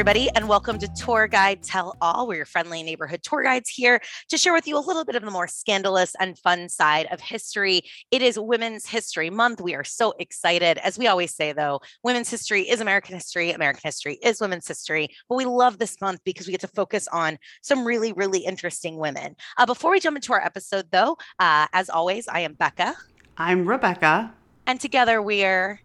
Everybody, and welcome to Tour Guide Tell All. We're your friendly neighborhood tour guides here to share with you a little bit of the more scandalous and fun side of history. It is Women's History Month. We are so excited. As we always say, though, women's history is American history, American history is women's history. But we love this month because we get to focus on some really, really interesting women. Uh, before we jump into our episode, though, uh, as always, I am Becca. I'm Rebecca. And together we are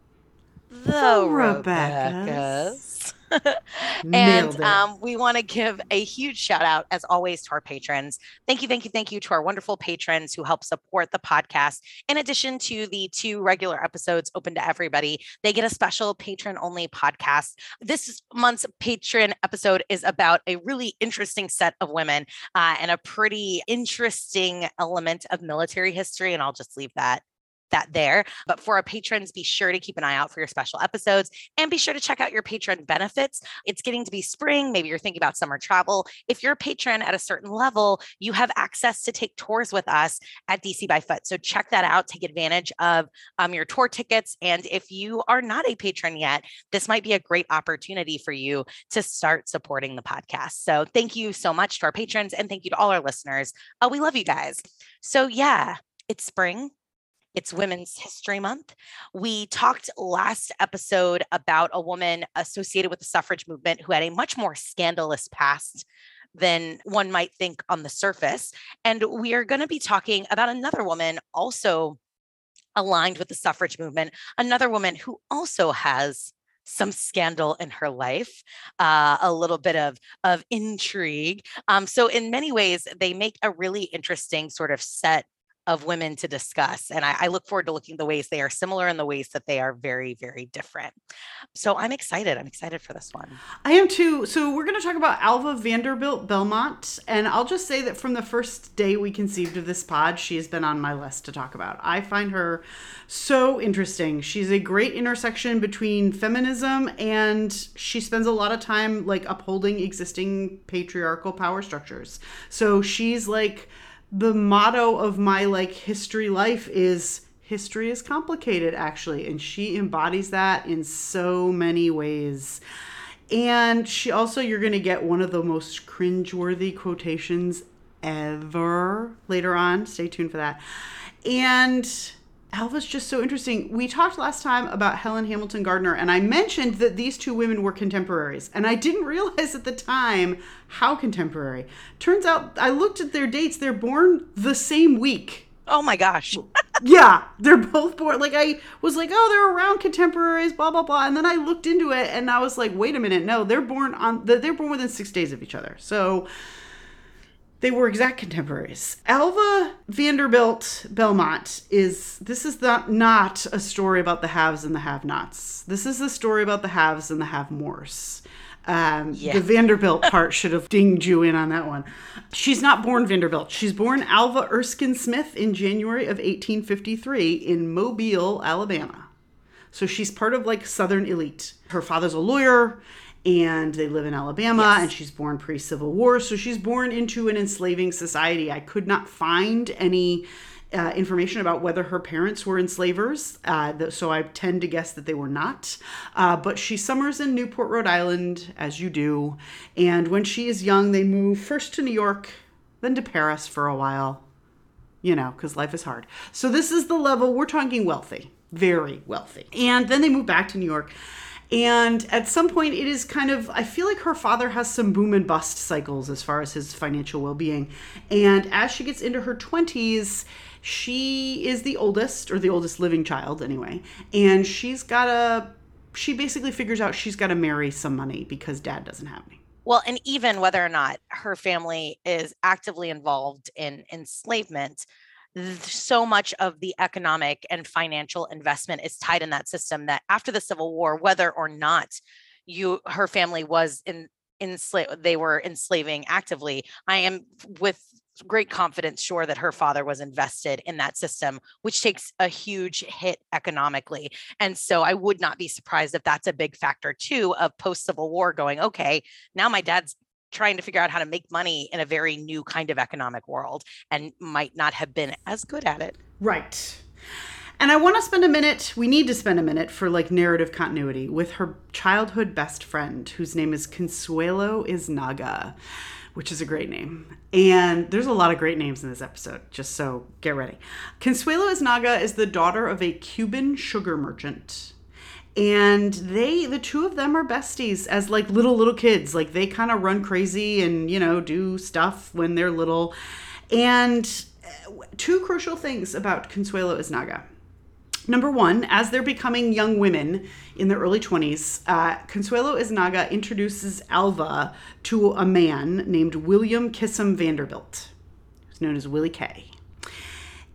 the, the Rebeccas. Rebeccas. and um, we want to give a huge shout out, as always, to our patrons. Thank you, thank you, thank you to our wonderful patrons who help support the podcast. In addition to the two regular episodes open to everybody, they get a special patron only podcast. This month's patron episode is about a really interesting set of women uh, and a pretty interesting element of military history. And I'll just leave that that there. But for our patrons, be sure to keep an eye out for your special episodes and be sure to check out your patron benefits. It's getting to be spring. Maybe you're thinking about summer travel. If you're a patron at a certain level, you have access to take tours with us at DC by Foot. So check that out. Take advantage of um, your tour tickets. And if you are not a patron yet, this might be a great opportunity for you to start supporting the podcast. So thank you so much to our patrons and thank you to all our listeners. Uh, we love you guys. So, yeah, it's spring. It's Women's History Month. We talked last episode about a woman associated with the suffrage movement who had a much more scandalous past than one might think on the surface. And we are going to be talking about another woman also aligned with the suffrage movement, another woman who also has some scandal in her life, uh, a little bit of of intrigue. Um, so in many ways, they make a really interesting sort of set of women to discuss. And I, I, look forward to looking the ways they are similar and the ways that they are very, very different. So I'm excited. I'm excited for this one. I am too. So we're going to talk about Alva Vanderbilt Belmont. And I'll just say that from the first day we conceived of this pod, she has been on my list to talk about. I find her so interesting. She's a great intersection between feminism and she spends a lot of time like upholding existing patriarchal power structures. So she's like, the motto of my like history life is history is complicated actually and she embodies that in so many ways. And she also you're going to get one of the most cringeworthy quotations ever later on. Stay tuned for that. And Alva's just so interesting. We talked last time about Helen Hamilton Gardener, and I mentioned that these two women were contemporaries. And I didn't realize at the time how contemporary. Turns out I looked at their dates, they're born the same week. Oh my gosh. yeah, they're both born. Like, I was like, oh, they're around contemporaries, blah, blah, blah. And then I looked into it and I was like, wait a minute. No, they're born on, they're born within six days of each other. So, they were exact contemporaries. Alva Vanderbilt Belmont is this is not not a story about the haves and the have-nots. This is a story about the haves and the have-mores. Um, yeah. The Vanderbilt part should have dinged you in on that one. She's not born Vanderbilt. She's born Alva Erskine Smith in January of 1853 in Mobile, Alabama. So she's part of like Southern elite. Her father's a lawyer and they live in Alabama yes. and she's born pre Civil War. So she's born into an enslaving society. I could not find any uh, information about whether her parents were enslavers, uh, so I tend to guess that they were not. Uh, but she summers in Newport, Rhode Island, as you do. And when she is young, they move first to New York, then to Paris for a while, you know, because life is hard. So this is the level we're talking wealthy, very wealthy. And then they move back to New York. And at some point, it is kind of, I feel like her father has some boom and bust cycles as far as his financial well being. And as she gets into her 20s, she is the oldest, or the oldest living child anyway. And she's got a, she basically figures out she's got to marry some money because dad doesn't have any. Well, and even whether or not her family is actively involved in enslavement, so much of the economic and financial investment is tied in that system that after the civil war whether or not you her family was in enslaved they were enslaving actively i am with great confidence sure that her father was invested in that system which takes a huge hit economically. And so i would not be surprised if that's a big factor too of post civil war going okay now my dad's trying to figure out how to make money in a very new kind of economic world and might not have been as good at it. Right. And I want to spend a minute, we need to spend a minute for like narrative continuity with her childhood best friend, whose name is Consuelo Iznaga, which is a great name. And there's a lot of great names in this episode, just so get ready. Consuelo Iznaga is the daughter of a Cuban sugar merchant. And they, the two of them are besties as like little, little kids. Like they kind of run crazy and, you know, do stuff when they're little. And uh, two crucial things about Consuelo Iznaga. Number one, as they're becoming young women in their early 20s, uh, Consuelo Iznaga introduces Alva to a man named William Kissam Vanderbilt, who's known as Willie K.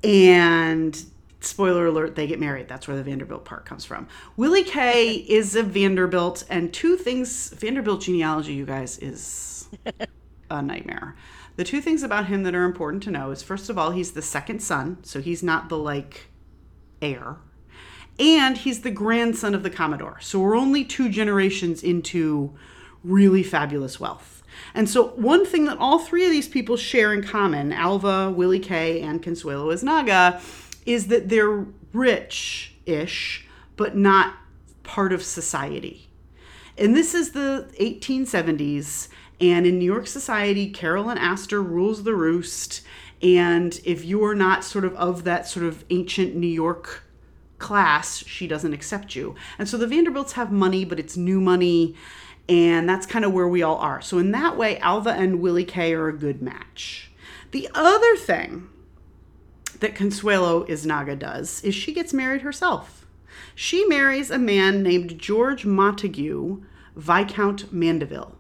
And spoiler alert, they get married. That's where the Vanderbilt part comes from. Willie K is a Vanderbilt, and two things Vanderbilt genealogy, you guys, is a nightmare. The two things about him that are important to know is first of all, he's the second son, so he's not the like heir. And he's the grandson of the Commodore. So we're only two generations into really fabulous wealth. And so, one thing that all three of these people share in common Alva, Willie K., and Consuelo Iznaga is that they're rich ish, but not part of society. And this is the 1870s. And in New York society, Carolyn Astor rules the roost. And if you're not sort of of that sort of ancient New York class, she doesn't accept you. And so the Vanderbilts have money, but it's new money. And that's kind of where we all are. So in that way, Alva and Willie K are a good match. The other thing that Consuelo Iznaga does is she gets married herself. She marries a man named George Montague, Viscount Mandeville.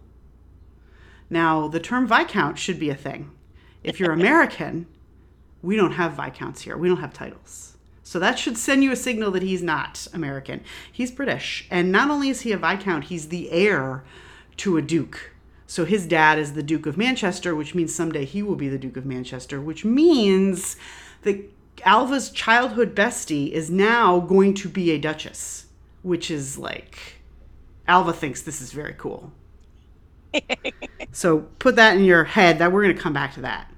Now, the term Viscount should be a thing. If you're American, we don't have Viscounts here. We don't have titles. So that should send you a signal that he's not American. He's British. And not only is he a Viscount, he's the heir to a Duke. So his dad is the Duke of Manchester, which means someday he will be the Duke of Manchester, which means that Alva's childhood bestie is now going to be a duchess, which is like Alva thinks this is very cool. so put that in your head that we're going to come back to that.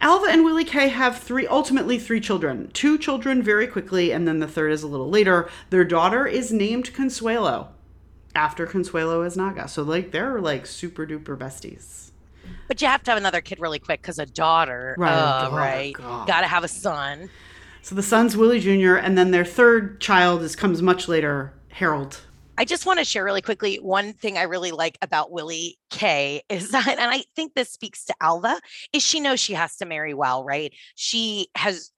Alva and Willie K have three, ultimately three children. Two children very quickly, and then the third is a little later. Their daughter is named Consuelo, after Consuelo Iznaga. So like they're like super duper besties. But you have to have another kid really quick because a daughter, right? Uh, oh, right. Got to have a son. So the son's Willie Jr. and then their third child is comes much later, Harold. I just want to share really quickly one thing I really like about Willie K is that, and I think this speaks to Alva, is she knows she has to marry well, right? She has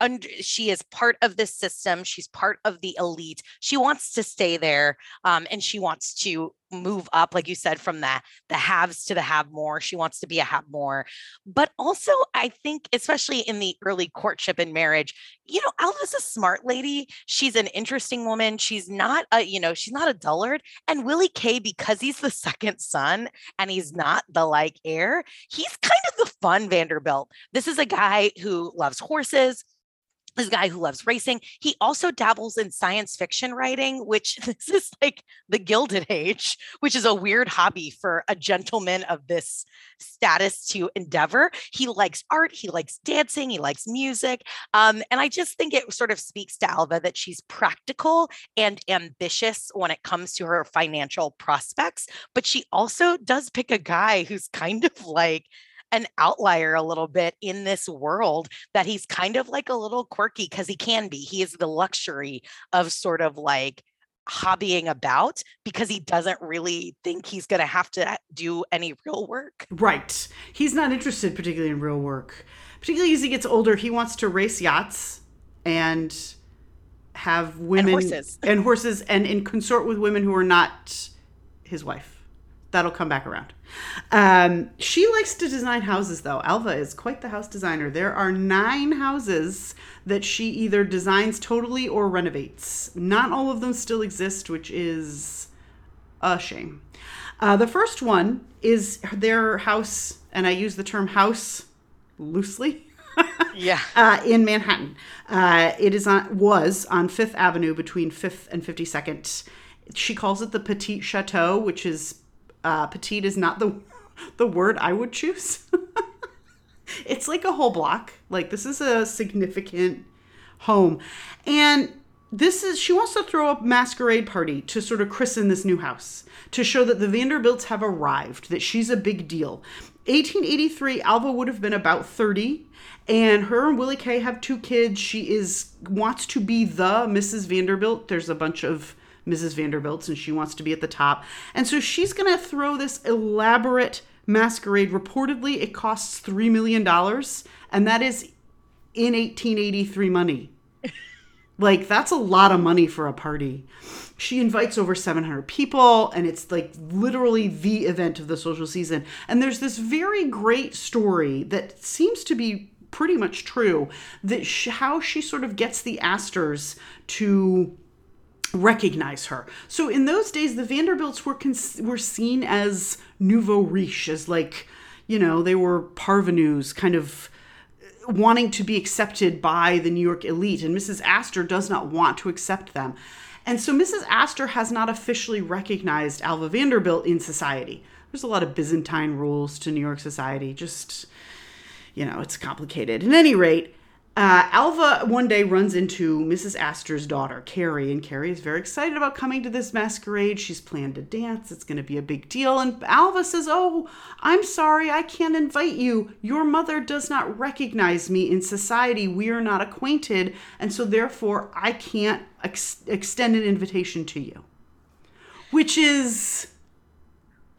under, she is part of this system. She's part of the elite. She wants to stay there, um, and she wants to move up, like you said, from the the haves to the have more. She wants to be a have more, but also I think, especially in the early courtship and marriage, you know, Alva's a smart lady. She's an interesting woman. She's not a, you know, she's not a dullard. And Willie K, because he's the second son and he's not the like heir, he's kind of the fun Vanderbilt. This is a guy who loves horses this guy who loves racing. He also dabbles in science fiction writing, which this is like the Gilded Age, which is a weird hobby for a gentleman of this status to endeavor. He likes art, he likes dancing, he likes music. Um, and I just think it sort of speaks to Alva that she's practical and ambitious when it comes to her financial prospects, but she also does pick a guy who's kind of like, an outlier a little bit in this world that he's kind of like a little quirky because he can be. He is the luxury of sort of like hobbying about because he doesn't really think he's going to have to uh, do any real work. Right. He's not interested particularly in real work. Particularly as he gets older, he wants to race yachts and have women and horses and horses and, and consort with women who are not his wife that'll come back around. Um, she likes to design houses, though. Alva is quite the house designer. There are nine houses that she either designs totally or renovates. Not all of them still exist, which is a shame. Uh, the first one is their house, and I use the term house loosely. yeah. Uh, in Manhattan, uh, it is on was on Fifth Avenue between Fifth and Fifty Second. She calls it the Petit Chateau, which is uh, petite is not the the word I would choose. it's like a whole block. Like this is a significant home. And this is she wants to throw a masquerade party to sort of christen this new house to show that the Vanderbilts have arrived, that she's a big deal. 1883, Alva would have been about 30 and her and Willie Kay have two kids. She is wants to be the Mrs. Vanderbilt. There's a bunch of Mrs. Vanderbilt and she wants to be at the top. And so she's going to throw this elaborate masquerade. Reportedly, it costs 3 million dollars and that is in 1883 money. like that's a lot of money for a party she invites over 700 people and it's like literally the event of the social season and there's this very great story that seems to be pretty much true that how she sort of gets the astors to recognize her. So in those days, the Vanderbilts were cons- were seen as nouveau riche, as like, you know, they were parvenus, kind of uh, wanting to be accepted by the New York elite, and Mrs. Astor does not want to accept them. And so Mrs. Astor has not officially recognized Alva Vanderbilt in society. There's a lot of Byzantine rules to New York society, just, you know, it's complicated. At any rate, uh, Alva one day runs into Mrs. Astor's daughter, Carrie, and Carrie is very excited about coming to this masquerade. She's planned to dance, it's going to be a big deal. And Alva says, Oh, I'm sorry, I can't invite you. Your mother does not recognize me in society. We are not acquainted, and so therefore I can't ex- extend an invitation to you. Which is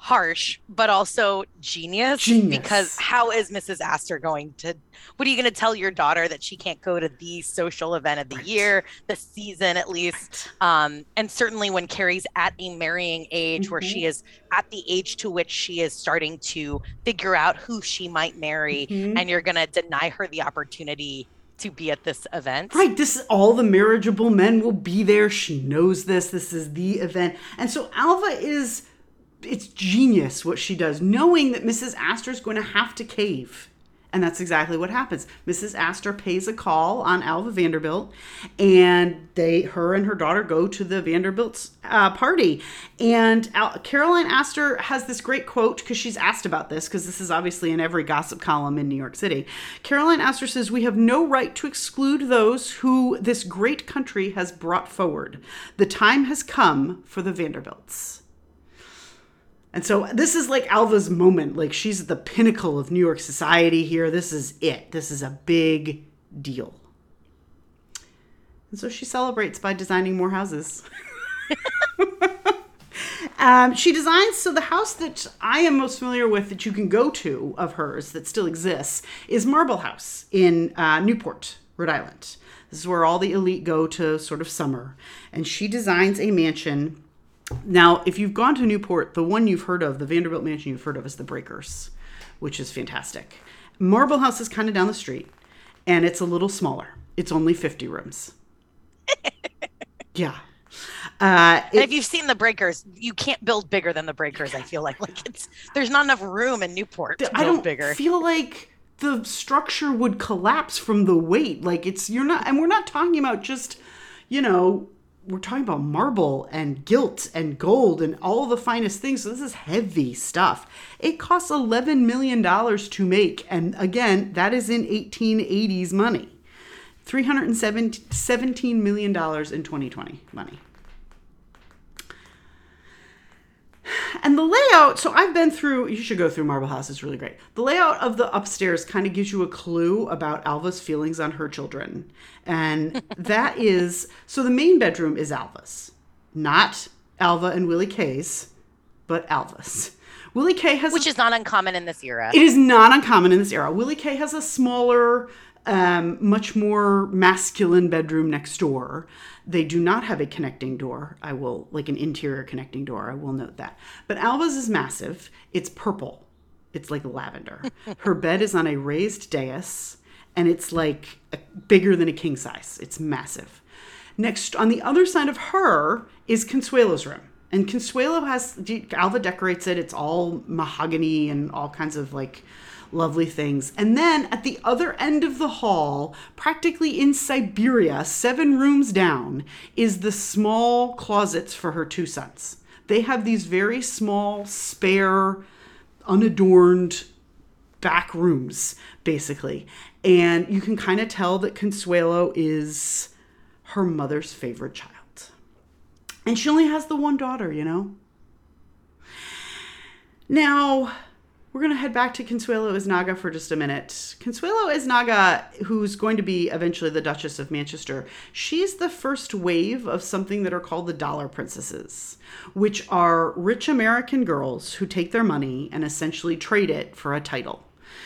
harsh, but also genius. Genius. Because how is Mrs. Astor going to? What are you going to tell your daughter that she can't go to the social event of the right. year, the season at least? Right. Um, and certainly when Carrie's at a marrying age, mm-hmm. where she mm-hmm. is at the age to which she is starting to figure out who she might marry, mm-hmm. and you're going to deny her the opportunity to be at this event. Right. This is all the marriageable men will be there. She knows this. This is the event. And so Alva is it's genius what she does, knowing that Mrs. Astor is going to have to cave. And that's exactly what happens. Mrs. Astor pays a call on Alva Vanderbilt, and they, her and her daughter, go to the Vanderbilt's uh, party. And Al- Caroline Astor has this great quote because she's asked about this because this is obviously in every gossip column in New York City. Caroline Astor says, "We have no right to exclude those who this great country has brought forward. The time has come for the Vanderbilts." And so this is like Alva's moment. Like she's at the pinnacle of New York society here. This is it. This is a big deal. And so she celebrates by designing more houses. um, she designs so the house that I am most familiar with that you can go to of hers that still exists is Marble House in uh, Newport, Rhode Island. This is where all the elite go to sort of summer. And she designs a mansion now, if you've gone to Newport, the one you've heard of, the Vanderbilt mansion you've heard of, is the Breakers, which is fantastic. Marble House is kind of down the street, and it's a little smaller. It's only 50 rooms. yeah. Uh, it, if you've seen the Breakers, you can't build bigger than the Breakers. I feel like like it's there's not enough room in Newport. I don't bigger. feel like the structure would collapse from the weight. Like it's you're not, and we're not talking about just you know we're talking about marble and gilt and gold and all the finest things. So this is heavy stuff. It costs $11 million to make. And again, that is in 1880s money. $317 million in 2020 money. And the layout, so I've been through, you should go through Marble House, it's really great. The layout of the upstairs kind of gives you a clue about Alva's feelings on her children. And that is, so the main bedroom is Alva's, not Alva and Willie Kay's, but Alva's. Willie Kay has. Which is not uncommon in this era. It is not uncommon in this era. Willie Kay has a smaller, um, much more masculine bedroom next door. They do not have a connecting door. I will, like an interior connecting door. I will note that. But Alva's is massive. It's purple. It's like lavender. Her bed is on a raised dais and it's like a, bigger than a king size. It's massive. Next, on the other side of her is Consuelo's room. And Consuelo has, Alva decorates it. It's all mahogany and all kinds of like lovely things. And then at the other end of the hall, practically in Siberia, seven rooms down, is the small closets for her two sons. They have these very small, spare, unadorned back rooms, basically. And you can kind of tell that Consuelo is her mother's favorite child. And she only has the one daughter, you know? Now, we're going to head back to Consuelo Iznaga for just a minute. Consuelo Iznaga, who's going to be eventually the Duchess of Manchester, she's the first wave of something that are called the Dollar Princesses, which are rich American girls who take their money and essentially trade it for a title.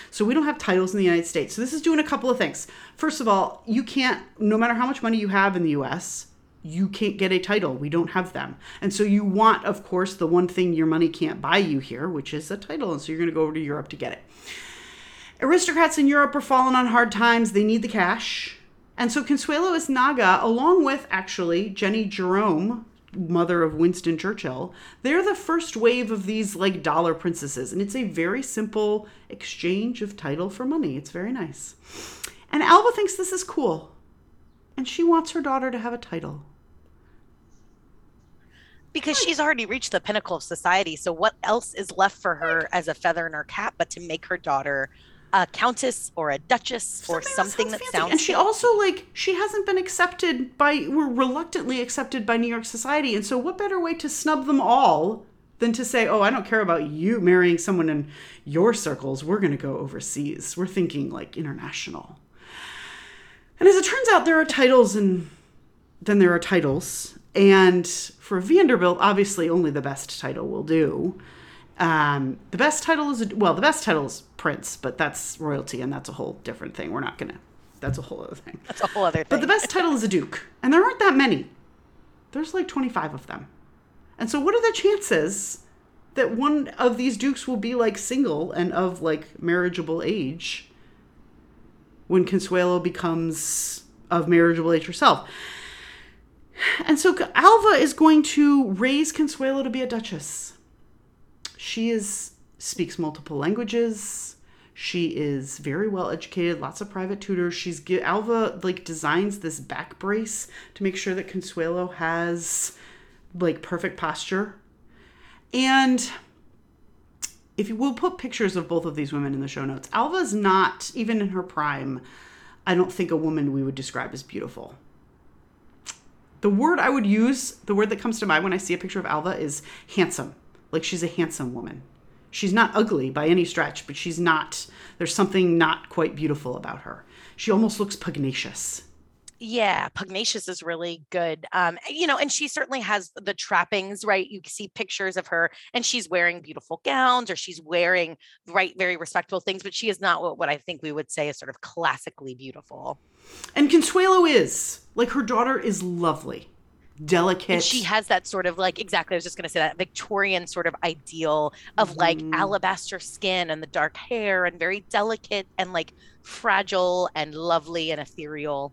So we don't have titles in the United States. So this is doing a couple of things. First of all, you can't, no matter how much money you have in the US, you can't get a title. We don't have them. And so you want, of course, the one thing your money can't buy you here, which is a title. And so you're going to go over to Europe to get it. Aristocrats in Europe are falling on hard times. They need the cash. And so Consuelo Iznaga, along with actually Jenny Jerome, mother of Winston Churchill, they're the first wave of these like dollar princesses. And it's a very simple exchange of title for money. It's very nice. And Alva thinks this is cool. And she wants her daughter to have a title because she's already reached the pinnacle of society. So what else is left for her as a feather in her cap but to make her daughter a countess or a duchess or something, that, sounds, that sounds and she also like she hasn't been accepted by we're reluctantly accepted by new york society and so what better way to snub them all than to say oh i don't care about you marrying someone in your circles. We're going to go overseas. We're thinking like international. And as it turns out there are titles and then there are titles and for Vanderbilt, obviously, only the best title will do. Um, the best title is well, the best title is Prince, but that's royalty, and that's a whole different thing. We're not gonna. That's a whole other thing. That's a whole other thing. But the best title is a Duke, and there aren't that many. There's like 25 of them, and so what are the chances that one of these dukes will be like single and of like marriageable age when Consuelo becomes of marriageable age herself? And so Alva is going to raise Consuelo to be a duchess. She is speaks multiple languages. She is very well educated, lots of private tutors. She's Alva like designs this back brace to make sure that Consuelo has like perfect posture. And if you will put pictures of both of these women in the show notes, Alva's not even in her prime. I don't think a woman we would describe as beautiful the word I would use, the word that comes to mind when I see a picture of Alva is handsome. Like she's a handsome woman. She's not ugly by any stretch, but she's not, there's something not quite beautiful about her. She almost looks pugnacious. Yeah, pugnacious is really good. Um, you know, and she certainly has the trappings, right? You see pictures of her and she's wearing beautiful gowns or she's wearing right, very respectable things, but she is not what, what I think we would say is sort of classically beautiful. And Consuelo is. Like her daughter is lovely, delicate. And she has that sort of like exactly. I was just going to say that Victorian sort of ideal of mm. like alabaster skin and the dark hair and very delicate and like fragile and lovely and ethereal.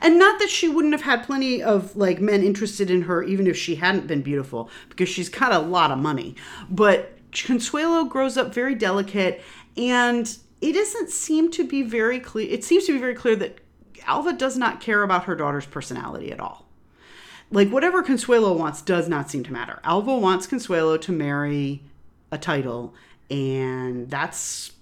And not that she wouldn't have had plenty of like men interested in her even if she hadn't been beautiful because she's got a lot of money. But Consuelo grows up very delicate and it doesn't seem to be very clear. It seems to be very clear that Alva does not care about her daughter's personality at all. Like, whatever Consuelo wants does not seem to matter. Alva wants Consuelo to marry a title, and that's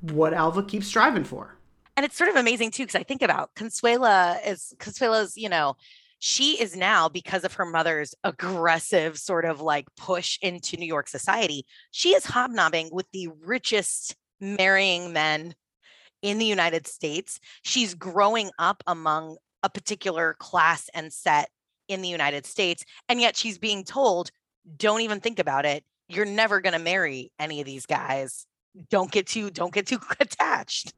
what Alva keeps striving for. And it's sort of amazing too, because I think about Consuelo is Consuelo's, you know, she is now because of her mother's aggressive sort of like push into New York society, she is hobnobbing with the richest marrying men in the United States. She's growing up among a particular class and set in the United States. And yet she's being told, don't even think about it. You're never going to marry any of these guys. Don't get too, don't get too attached.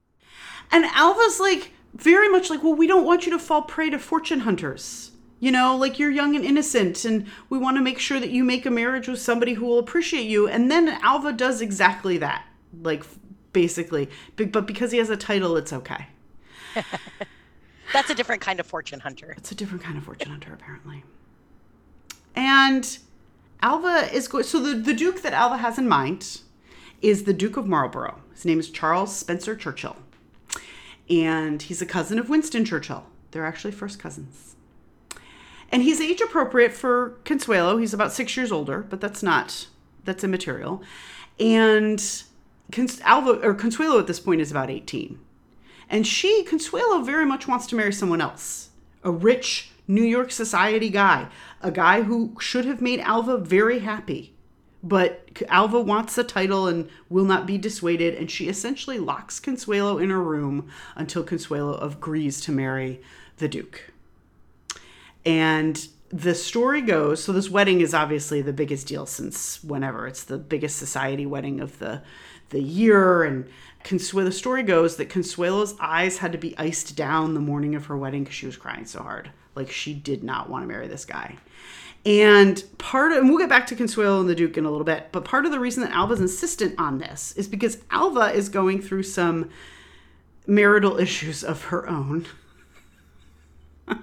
And Alva's like, very much like, well, we don't want you to fall prey to fortune hunters. You know, like you're young and innocent, and we want to make sure that you make a marriage with somebody who will appreciate you. And then Alva does exactly that. Like, basically. But because he has a title, it's okay. That's a different kind of fortune hunter. It's a different kind of fortune hunter, apparently. And Alva is going. So the, the Duke that Alva has in mind is the Duke of Marlborough. His name is Charles Spencer Churchill. And he's a cousin of Winston Churchill. They're actually first cousins. And he's age appropriate for Consuelo. He's about six years older, but that's not, that's immaterial. And Alva or Consuelo at this point is about 18. And she, Consuelo, very much wants to marry someone else. A rich New York society guy. A guy who should have made Alva very happy. But Alva wants the title and will not be dissuaded, and she essentially locks Consuelo in her room until Consuelo agrees to marry the Duke. And the story goes so this wedding is obviously the biggest deal since whenever it's the biggest society wedding of the the year and Consuelo, the story goes that Consuelo's eyes had to be iced down the morning of her wedding because she was crying so hard. Like she did not want to marry this guy. And part of, and we'll get back to Consuelo and the Duke in a little bit, but part of the reason that Alva's insistent on this is because Alva is going through some marital issues of her own.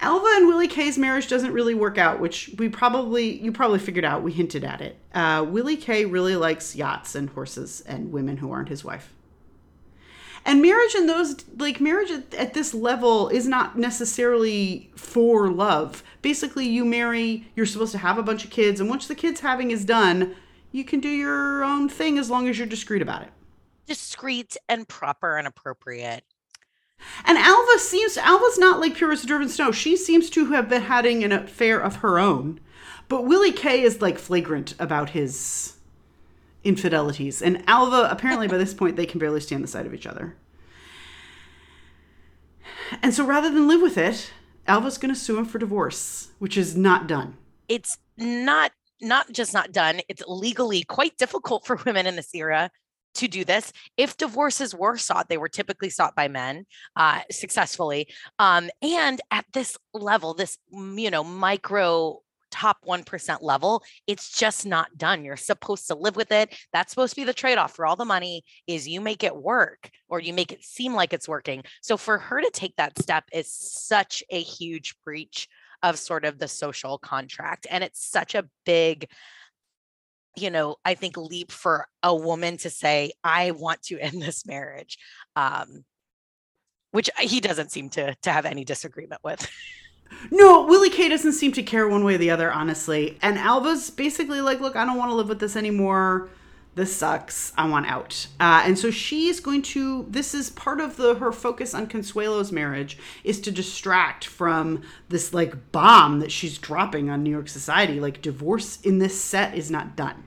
Alva and Willie Kay's marriage doesn't really work out, which we probably you probably figured out. We hinted at it. Uh, Willie Kay really likes yachts and horses and women who aren't his wife. And marriage in those like marriage at, at this level is not necessarily for love. Basically, you marry. You're supposed to have a bunch of kids, and once the kids having is done, you can do your own thing as long as you're discreet about it. Discreet and proper and appropriate. And Alva seems Alva's not like purist driven snow. She seems to have been having an affair of her own. But Willie K is like flagrant about his infidelities. And Alva, apparently by this point, they can barely stand the sight of each other. And so rather than live with it, Alva's going to sue him for divorce, which is not done. It's not not just not done, it's legally quite difficult for women in this era to do this. If divorces were sought, they were typically sought by men uh, successfully. Um, and at this level, this, you know, micro top 1% level it's just not done you're supposed to live with it that's supposed to be the trade-off for all the money is you make it work or you make it seem like it's working so for her to take that step is such a huge breach of sort of the social contract and it's such a big you know, I think leap for a woman to say, I want to end this marriage. Um, which he doesn't seem to to have any disagreement with. No, Willie Kay doesn't seem to care one way or the other, honestly. And Alva's basically like, look, I don't want to live with this anymore. This sucks. I want out. Uh, and so she's going to this is part of the her focus on consuelo's marriage is to distract from this like bomb that she's dropping on new york society. Like divorce in this set is not done.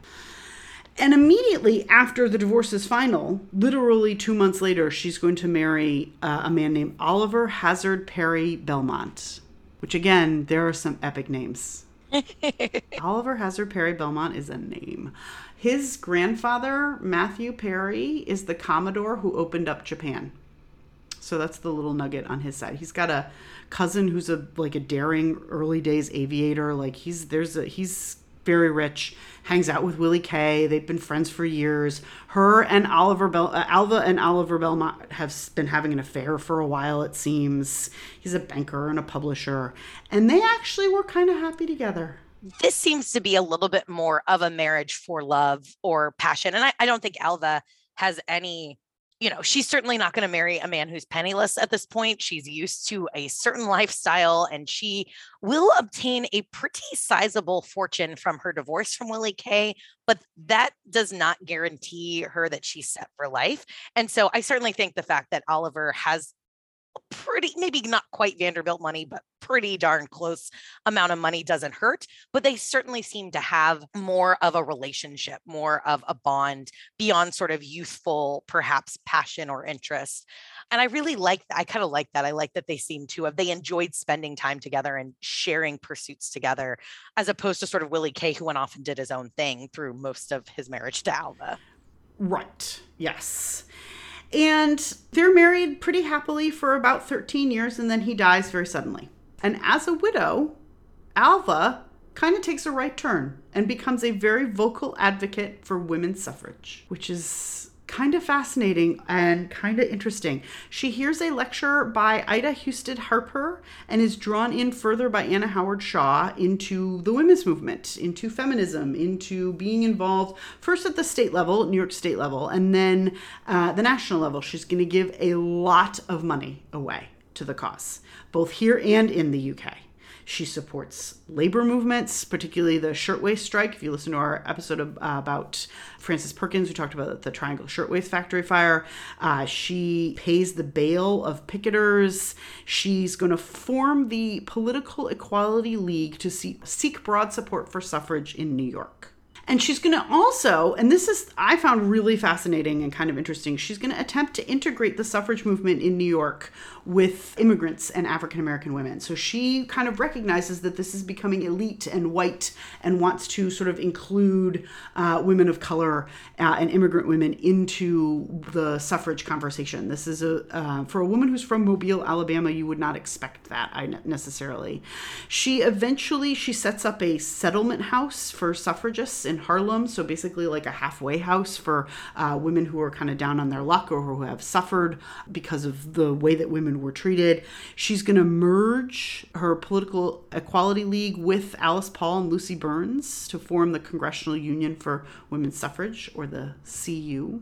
And immediately after the divorce is final literally two months later she's going to marry uh, a man named oliver hazard perry belmont which again there are some epic names oliver hazard perry belmont is a name his grandfather, Matthew Perry, is the Commodore who opened up Japan. So that's the little nugget on his side. He's got a cousin who's a like a daring early days aviator. Like he's there's a he's very rich, hangs out with Willie Kay. They've been friends for years. Her and Oliver Bel- uh, Alva and Oliver Belmont have been having an affair for a while. It seems he's a banker and a publisher, and they actually were kind of happy together this seems to be a little bit more of a marriage for love or passion. And I, I don't think Alva has any, you know, she's certainly not going to marry a man who's penniless at this point. She's used to a certain lifestyle and she will obtain a pretty sizable fortune from her divorce from Willie Kay, but that does not guarantee her that she's set for life. And so I certainly think the fact that Oliver has pretty maybe not quite Vanderbilt money, but pretty darn close amount of money doesn't hurt. But they certainly seem to have more of a relationship, more of a bond beyond sort of youthful, perhaps passion or interest. And I really like that. I kind of like that. I like that they seem to have they enjoyed spending time together and sharing pursuits together, as opposed to sort of Willie Kay, who went off and did his own thing through most of his marriage to Alva. Right. Yes. And they're married pretty happily for about 13 years, and then he dies very suddenly. And as a widow, Alva kind of takes a right turn and becomes a very vocal advocate for women's suffrage, which is kind of fascinating and kind of interesting. She hears a lecture by Ida Husted Harper and is drawn in further by Anna Howard Shaw into the women's movement, into feminism, into being involved first at the state level, New York state level, and then uh, the national level. She's going to give a lot of money away to the cause, both here and in the UK. She supports labor movements, particularly the shirtwaist strike. If you listen to our episode of, uh, about Frances Perkins, we talked about the Triangle Shirtwaist Factory fire. Uh, she pays the bail of picketers. She's going to form the Political Equality League to see, seek broad support for suffrage in New York. And she's going to also, and this is, I found really fascinating and kind of interesting, she's going to attempt to integrate the suffrage movement in New York with immigrants and African American women. So she kind of recognizes that this is becoming elite and white and wants to sort of include uh, women of color uh, and immigrant women into the suffrage conversation. This is a, uh, for a woman who's from Mobile, Alabama, you would not expect that I necessarily. She eventually, she sets up a settlement house for suffragists in Harlem. So basically like a halfway house for uh, women who are kind of down on their luck or who have suffered because of the way that women were treated. She's going to merge her political equality league with Alice Paul and Lucy Burns to form the Congressional Union for Women's Suffrage, or the CU.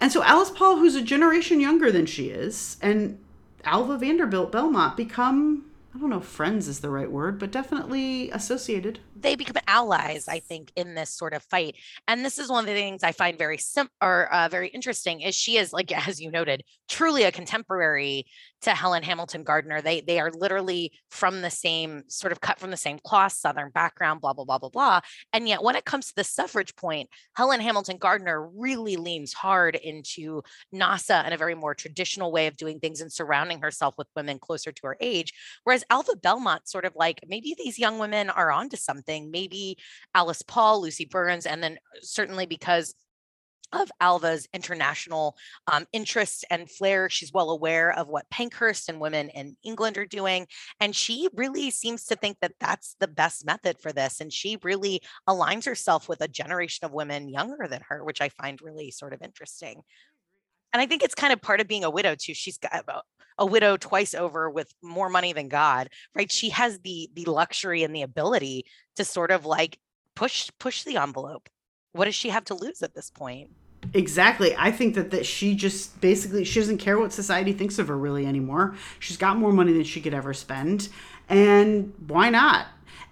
And so Alice Paul, who's a generation younger than she is, and Alva Vanderbilt Belmont become I don't know if friends is the right word, but definitely associated. They become allies, I think, in this sort of fight. And this is one of the things I find very sim or uh, very interesting is she is like, as you noted, truly a contemporary to Helen Hamilton Gardener. They they are literally from the same sort of cut from the same cloth, Southern background, blah blah blah blah blah. And yet, when it comes to the suffrage point, Helen Hamilton Gardener really leans hard into NAWSA and a very more traditional way of doing things and surrounding herself with women closer to her age. Whereas Alva Belmont sort of like maybe these young women are onto something. Maybe Alice Paul, Lucy Burns, and then uh, certainly because of Alva's international um, interests and flair. She's well aware of what Pankhurst and women in England are doing. And she really seems to think that that's the best method for this. And she really aligns herself with a generation of women younger than her, which I find really sort of interesting. And I think it's kind of part of being a widow too. She's got a, a widow twice over with more money than God, right? She has the the luxury and the ability to sort of like push push the envelope what does she have to lose at this point? Exactly. I think that, that she just basically she doesn't care what society thinks of her really anymore. She's got more money than she could ever spend. And why not?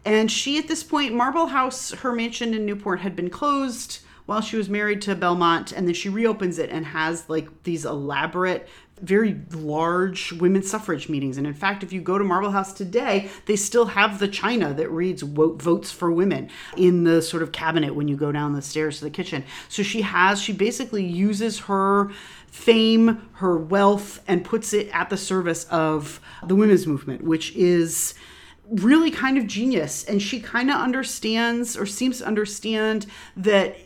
And she at this point, Marble House, her mansion in Newport had been closed while she was married to Belmont, and then she reopens it and has like these elaborate very large women's suffrage meetings. And in fact, if you go to Marble House today, they still have the china that reads votes for women in the sort of cabinet when you go down the stairs to the kitchen. So she has, she basically uses her fame, her wealth, and puts it at the service of the women's movement, which is really kind of genius. And she kind of understands or seems to understand that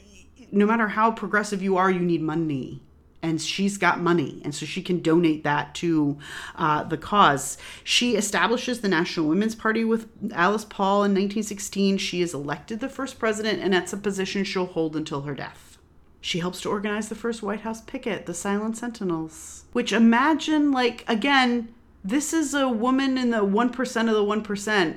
no matter how progressive you are, you need money and she's got money and so she can donate that to uh, the cause. She establishes the national women's party with alice paul in 1916 she is elected the first president and that's a position she'll hold until her death. She helps to organize the first white house picket the silent sentinels which imagine like again this is a woman in the 1% of the 1%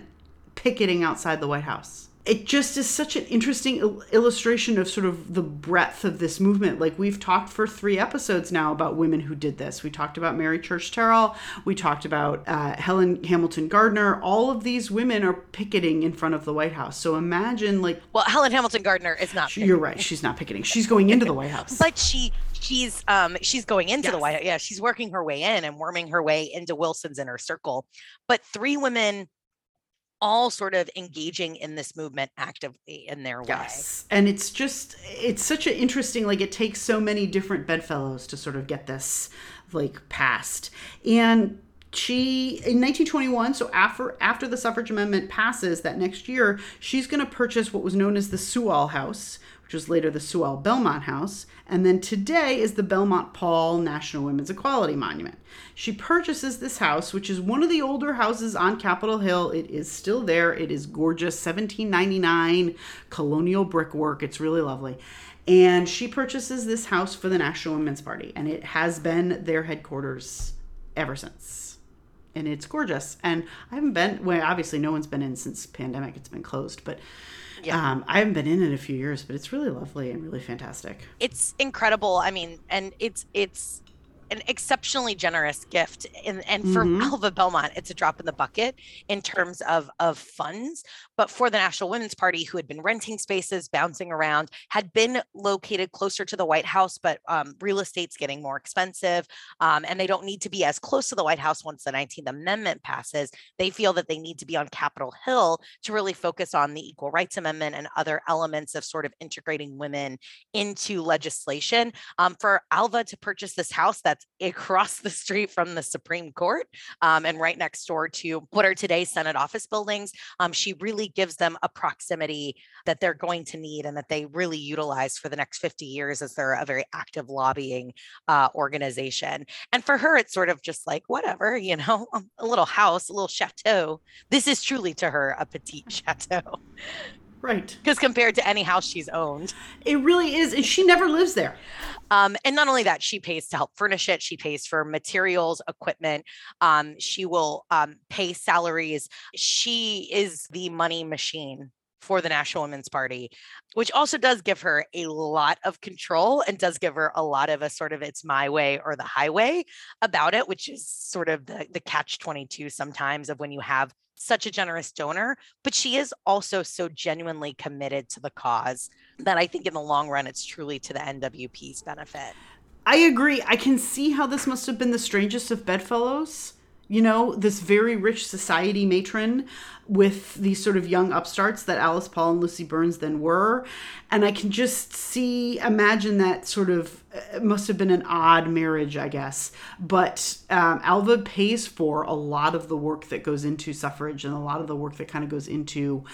picketing outside the white house it just is such an interesting il- illustration of sort of the breadth of this movement. Like we've talked for three episodes now about women who did this. We talked about Mary Church Terrell. We talked about uh, Helen Hamilton Gardener. All of these women are picketing in front of the White House. So imagine like well, Helen Hamilton Gardener is not. You're right. She's not picketing. She's going into the White House. But she she's um she's going into yes. the White House. Yeah, she's working her way in and worming her way into Wilson's inner circle. But three women all sort of engaging in this movement actively in their yes. And it's just it's such an interesting like it takes so many different bedfellows to sort of get this like passed. And she in 1921 so after after the suffrage amendment passes that next year she's going to purchase what was known as the Sewall House which was later the Sewall Belmont House, and then today is the Belmont Paul National Women's Equality Monument. She purchases this house, which is one of the older houses on Capitol Hill. It is still there. It is gorgeous, 1799 colonial brickwork. It's really lovely. And she purchases this house for the National Women's Party, and it has been their headquarters ever since. And it's gorgeous. And I haven't been, well, obviously, no one's been in since pandemic. It's been closed, but yeah. Um, I haven't been in it a few years, but it's really lovely and really fantastic. It's incredible. I mean, and it's it's an exceptionally generous gift. And, and for mm-hmm. Alva Belmont, it's a drop in the bucket in terms of, of funds. But for the National Women's Party, who had been renting spaces, bouncing around, had been located closer to the White House, but um, real estate's getting more expensive. Um, and they don't need to be as close to the White House once the 19th Amendment passes. They feel that they need to be on Capitol Hill to really focus on the Equal Rights Amendment and other elements of sort of integrating women into legislation. Um, for Alva to purchase this house that's across the street from the Supreme Court um, and right next door to what are today Senate office buildings, um, she really gives them a proximity that they're going to need and that they really utilize for the next 50 years as they're a very active lobbying uh, organization. And for her, it's sort of just like, whatever, you know, a little house, a little chateau. This is truly to her a petite chateau. Right. Because compared to any house she's owned, it really is. And she never lives there. Um, and not only that, she pays to help furnish it, she pays for materials, equipment. Um, she will um, pay salaries. She is the money machine for the National Women's Party, which also does give her a lot of control and does give her a lot of a sort of it's my way or the highway about it, which is sort of the, the catch 22 sometimes of when you have such a generous donor, but she is also so genuinely committed to the cause that I think in the long run, it's truly to the NWP's benefit. I agree. I can see how this must have been the strangest of bedfellows. You know, this very rich society matron with these sort of young upstarts that Alice Paul and Lucy Burns then were. And I can just see, imagine that sort of it must have been an odd marriage, I guess. But um, Alva pays for a lot of the work that goes into suffrage and a lot of the work that kind of goes into.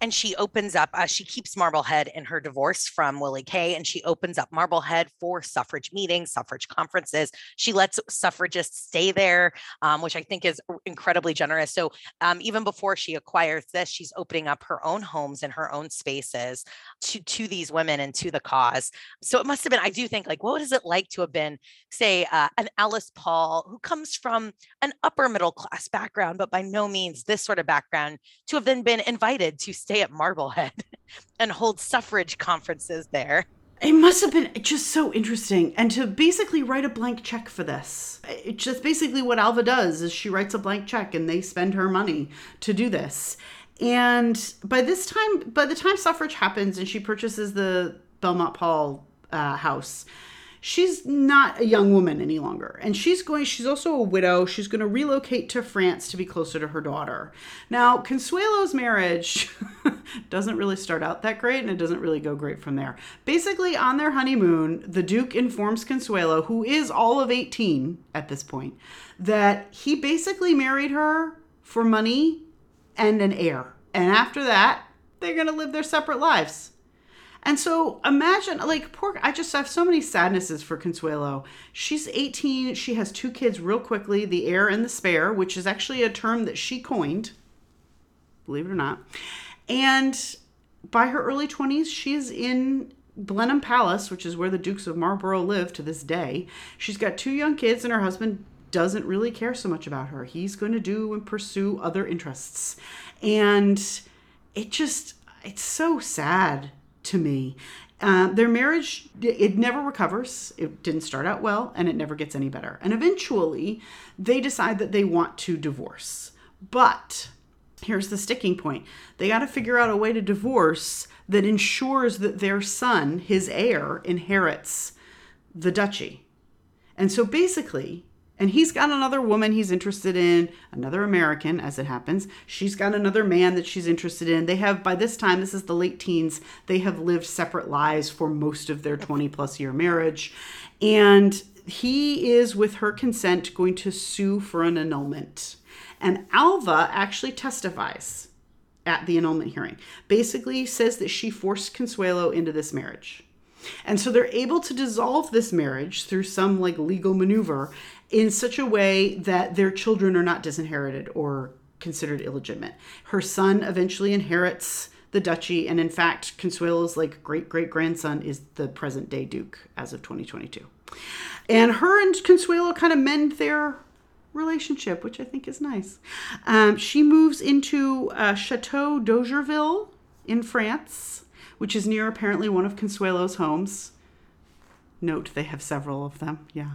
And she opens up, uh, she keeps Marble House in her divorce from Willie K., and she opens up Marble House for suffrage meetings, suffrage conferences. She lets suffragists stay there, um, which I think is incredibly generous. So um, even before she acquires this, she's opening up her own homes and her own spaces to, to these women and to the cause. So it must have been, I do think, like, what is it like to have been, say, uh, an Alice Paul who comes from an upper middle class background, but by no means this sort of background, to have then been invited to stay at Marble House and hold suffrage conferences there? It must have been just so interesting. And to basically write a blank check for this. It's just basically what Alva does is she writes a blank check and they spend her money to do this. And by this time, by the time suffrage happens and she purchases the Belmont Paul uh, house, she's not a young woman any longer. And she's going she's also a widow. She's going to relocate to france to be closer to her daughter. Now consuelo's marriage doesn't really start out that great and it doesn't really go great from there. Basically on their honeymoon the duke informs consuelo who is all of 18 at this point that he basically married her for money and an heir. And after that they're going to live their separate lives and so imagine, like, poor, I just have so many sadnesses for Consuelo. She's 18. She has two kids real quickly the heir and the spare, which is actually a term that she coined, believe it or not. And by her early 20s, she's in Blenheim Palace, which is where the Dukes of Marlborough live to this day. She's got two young kids, and her husband doesn't really care so much about her. He's going to do and pursue other interests. And it just, it's so sad to me. Uh, their marriage, it never recovers. It didn't start out well and it never gets any better. And eventually, they decide that they want to divorce. But here's the sticking point they got to figure out a way to divorce that ensures that their son, his heir, inherits the duchy. And so basically, and he's got another woman he's interested in, another American, as it happens. She's got another man that she's interested in. They have, by this time, this is the late teens, they have lived separate lives for most of their 20 plus year marriage. And he is, with her consent, going to sue for an annulment. And Alva actually testifies at the annulment hearing. Basically, says that she forced Consuelo into this marriage. And so they're able to dissolve this marriage through some like legal maneuver in such a way that their children are not disinherited or considered illegitimate. Her son eventually inherits the duchy, and in fact, Consuelo's like great great grandson is the present day duke as of 2022. And her and Consuelo kind of mend their relationship, which I think is nice. Um, she moves into uh, Chateau d'Augerville in France, which is near apparently one of Consuelo's homes Note they have several of them. Yeah.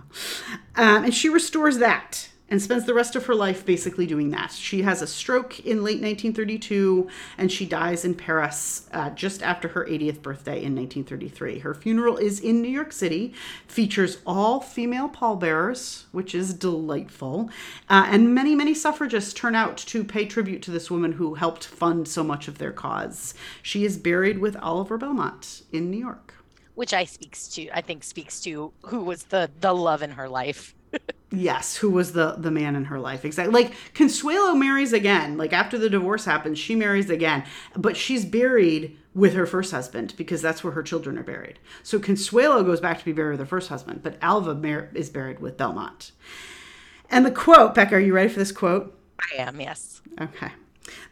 Um, and she restores that and spends the rest of her life basically doing that. She has a stroke in late 1932 and she dies in Paris uh, just after her 80th birthday in 1933. Her funeral is in New York City, features all female pallbearers, which is delightful. Uh, and many, many suffragists turn out to pay tribute to this woman who helped fund so much of their cause. She is buried with Oliver Belmont in New York. Which I speaks to, I think speaks to who was the the love in her life. Yes, who was the the man in her life? Exactly. Like Consuelo marries again. Like after the divorce happens, she marries again, but she's buried with her first husband because that's where her children are buried. So Consuelo goes back to be buried with her first husband, but Alva mar- is buried with Belmont. And the quote, Becca, are you ready for this quote? I am. Yes. Okay.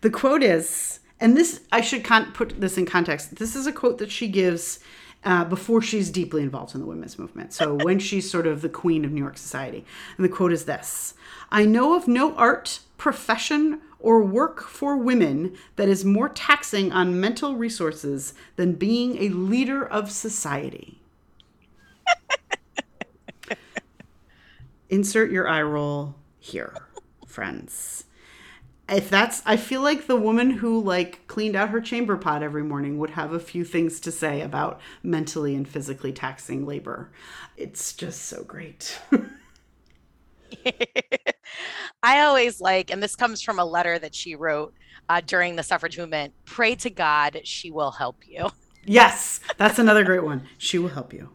The quote is, and this I should con- put this in context. This is a quote that she gives uh, before she's deeply involved in the women's movement. So when she's sort of the queen of New York society. And the quote is this I know of no art, profession, or work for women that is more taxing on mental resources than being a leader of society. Insert your eye roll here, friends if that's i feel like the woman who like cleaned out her chamber pot every morning would have a few things to say about mentally and physically taxing labor. It's just so great. I always like and this comes from a letter that she wrote uh, during the suffrage movement pray to god she will help you. Yes that's another great one. She will help you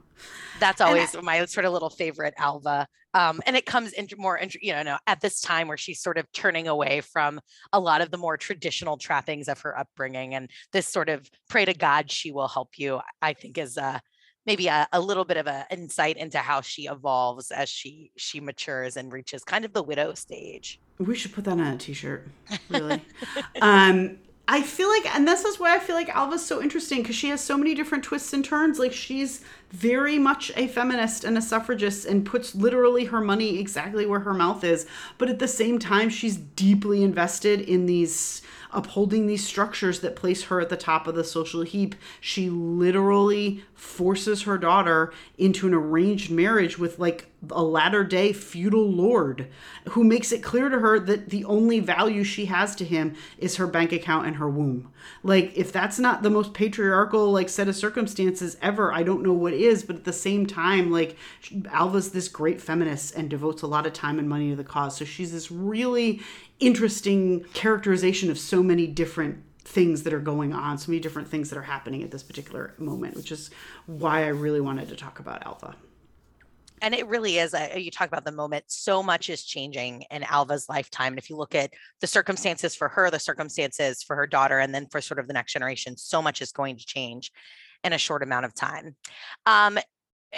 that's always I, my sort of little favorite Alva. Um, and it comes into more, you know, at this time where she's sort of turning away from a lot of the more traditional trappings of her upbringing, and this sort of pray to God she will help you. I think is uh, maybe a, a little bit of an insight into how she evolves as she she matures and reaches kind of the widow stage. We should put that on a t-shirt, really. um, I feel like, and this is why I feel like Alva's so interesting because she has so many different twists and turns. Like she's very much a feminist and a suffragist and puts literally her money exactly where her mouth is. But at the same time, she's deeply invested in these upholding these structures that place her at the top of the social heap. She literally forces her daughter into an arranged marriage with like a latter day feudal lord who makes it clear to her that the only value she has to him is her bank account and her womb. Like, if that's not the most patriarchal, like, set of circumstances ever, I don't know what is. But at the same time, like, Alva's this great feminist and devotes a lot of time and money to the cause. So she's this really interesting characterization of so many different things that are going on, so many different things that are happening at this particular moment, which is why I really wanted to talk about Alva. And it really is. Uh, you talk about the moment. So much is changing in Alva's lifetime. And if you look at the circumstances for her, the circumstances for her daughter, and then for sort of the next generation, so much is going to change in a short amount of time. Um,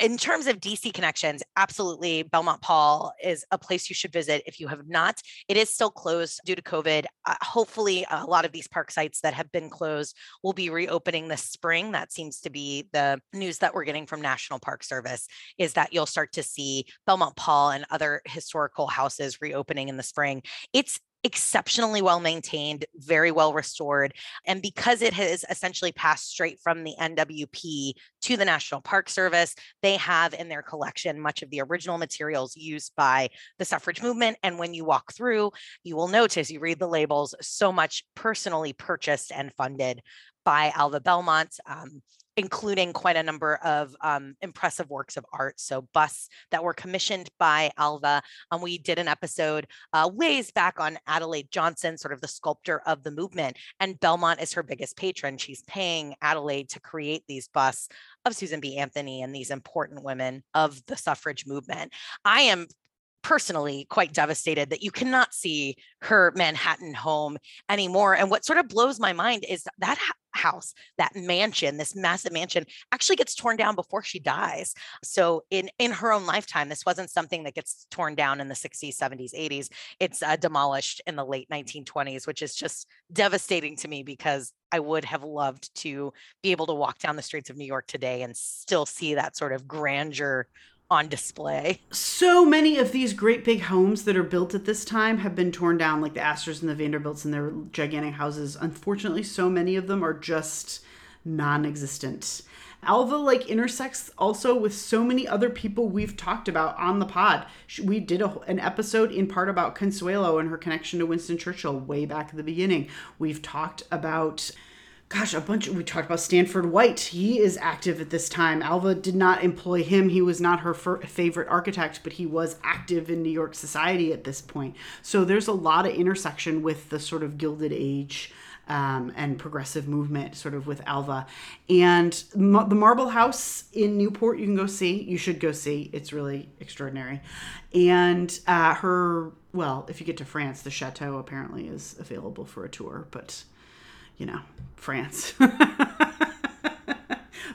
in terms of DC connections, absolutely, Belmont Paul is a place you should visit if you have not. It is still closed due to COVID. Uh, hopefully, a lot of these park sites that have been closed will be reopening this spring. That seems to be the news that we're getting from National Park Service is that you'll start to see Belmont Paul and other historical houses reopening in the spring. It's exceptionally well maintained, very well restored. And because it has essentially passed straight from the NWP to the National Park Service, they have in their collection much of the original materials used by the suffrage movement. And when you walk through, you will notice, you read the labels, so much personally purchased and funded by Alva Belmont. Um, including quite a number of um, impressive works of art. So busts that were commissioned by Alva. Um, we did an episode uh, ways back on Adelaide Johnson, sort of the sculptor of the movement, and Belmont is her biggest patron. She's paying Adelaide to create these busts of Susan B. Anthony and these important women of the suffrage movement. I am personally quite devastated that you cannot see her Manhattan home anymore. And what sort of blows my mind is that house, that mansion, this massive mansion actually gets torn down before she dies. So in in her own lifetime, this wasn't something that gets torn down in the 60s, 70s, 80s. It's uh, demolished in the late 1920s, which is just devastating to me because I would have loved to be able to walk down the streets of New York today and still see that sort of grandeur on display. So many of these great big homes that are built at this time have been torn down, like the Astors and the Vanderbilts and their gigantic houses. Unfortunately, so many of them are just non-existent. Alva like intersects also with so many other people we've talked about on the pod. We did a, an episode in part about Consuelo and her connection to Winston Churchill way back at the beginning. We've talked about gosh, a bunch of, we talked about Stanford White. He is active at this time. Alva did not employ him. He was not her favorite architect, but he was active in New York society at this point. So there's a lot of intersection with the sort of Gilded Age um, and progressive movement, sort of with Alva. And the Marble House in Newport, you can go see. You should go see. It's really extraordinary. And uh, her, well, if you get to France, the chateau apparently is available for a tour, but you know, France.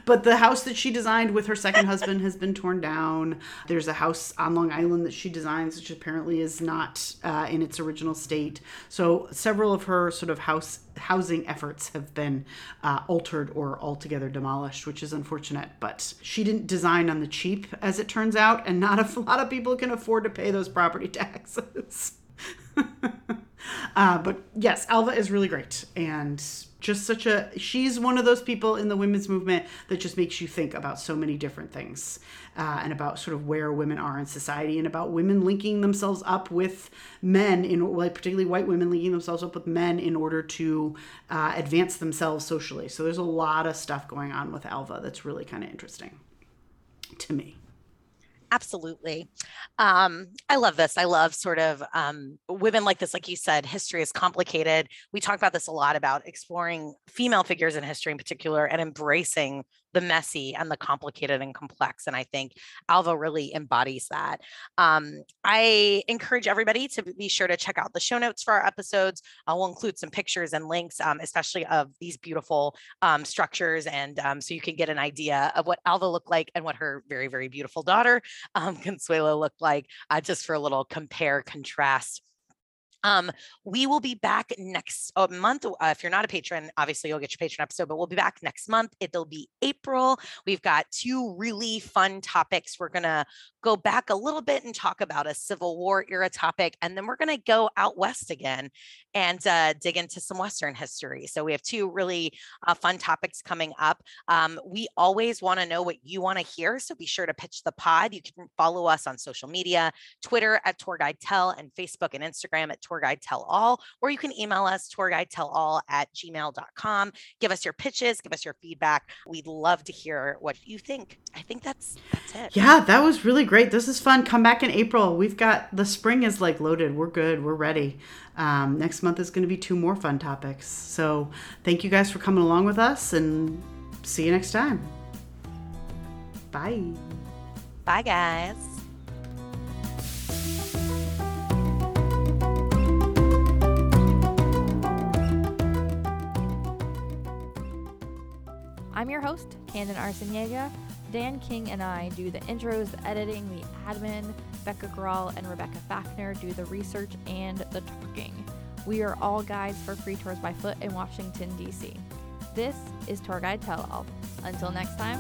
but the house that she designed with her second husband has been torn down. There's a house on Long Island that she designs, which apparently is not uh, in its original state. So several of her sort of house housing efforts have been uh, altered or altogether demolished, which is unfortunate. But she didn't design on the cheap, as it turns out, and not a lot of people can afford to pay those property taxes. Uh, but yes, Alva is really great and just such a she's one of those people in the women's movement that just makes you think about so many different things uh, and about sort of where women are in society and about women linking themselves up with men in like particularly white women linking themselves up with men in order to uh, advance themselves socially. So there's a lot of stuff going on with alva that's really kind of interesting to me Absolutely. Um, I love this. I love sort of um, women like this. Like you said, history is complicated. We talk about this a lot about exploring female figures in history in particular and embracing the messy and the complicated and complex. And I think Alva really embodies that. Um, I encourage everybody to be sure to check out the show notes for our episodes. I will include some pictures and links, um, especially of these beautiful um, structures. And um, so you can get an idea of what Alva looked like and what her very, very beautiful daughter, um, Consuelo, looked like, uh, just for a little compare contrast um, we will be back next uh, month. Uh, if you're not a patron, obviously you'll get your patron episode, but we'll be back next month. It'll be April. We've got two really fun topics. We're going to go back a little bit and talk about a Civil War era topic, and then we're going to go out west again and uh, dig into some Western history. So we have two really uh, fun topics coming up. Um, we always want to know what you want to hear, so be sure to pitch the pod. You can follow us on social media, Twitter at Tour Guide Tell, and Facebook and Instagram at Tour Guide Tell All, or you can email us Tour Guide Tell All at gmail.com. Give us your pitches, give us your feedback. We'd love to hear what you think. I think that's that's it. Yeah, that was really great. This is fun. Come back in April. We've got the spring is like loaded. We're good. We're ready. Um, next month is going to be two more fun topics. So thank you guys for coming along with us and see you next time. Bye. Bye, guys. I'm your host, Candon Arciniega. Dan King and I do the intros, the editing, the admin. Becca Grawl and Rebecca Fafner do the research and the talking. We are all guides for free tours by foot in Washington, D.C. This is Tour Guide Tell All. Until next time.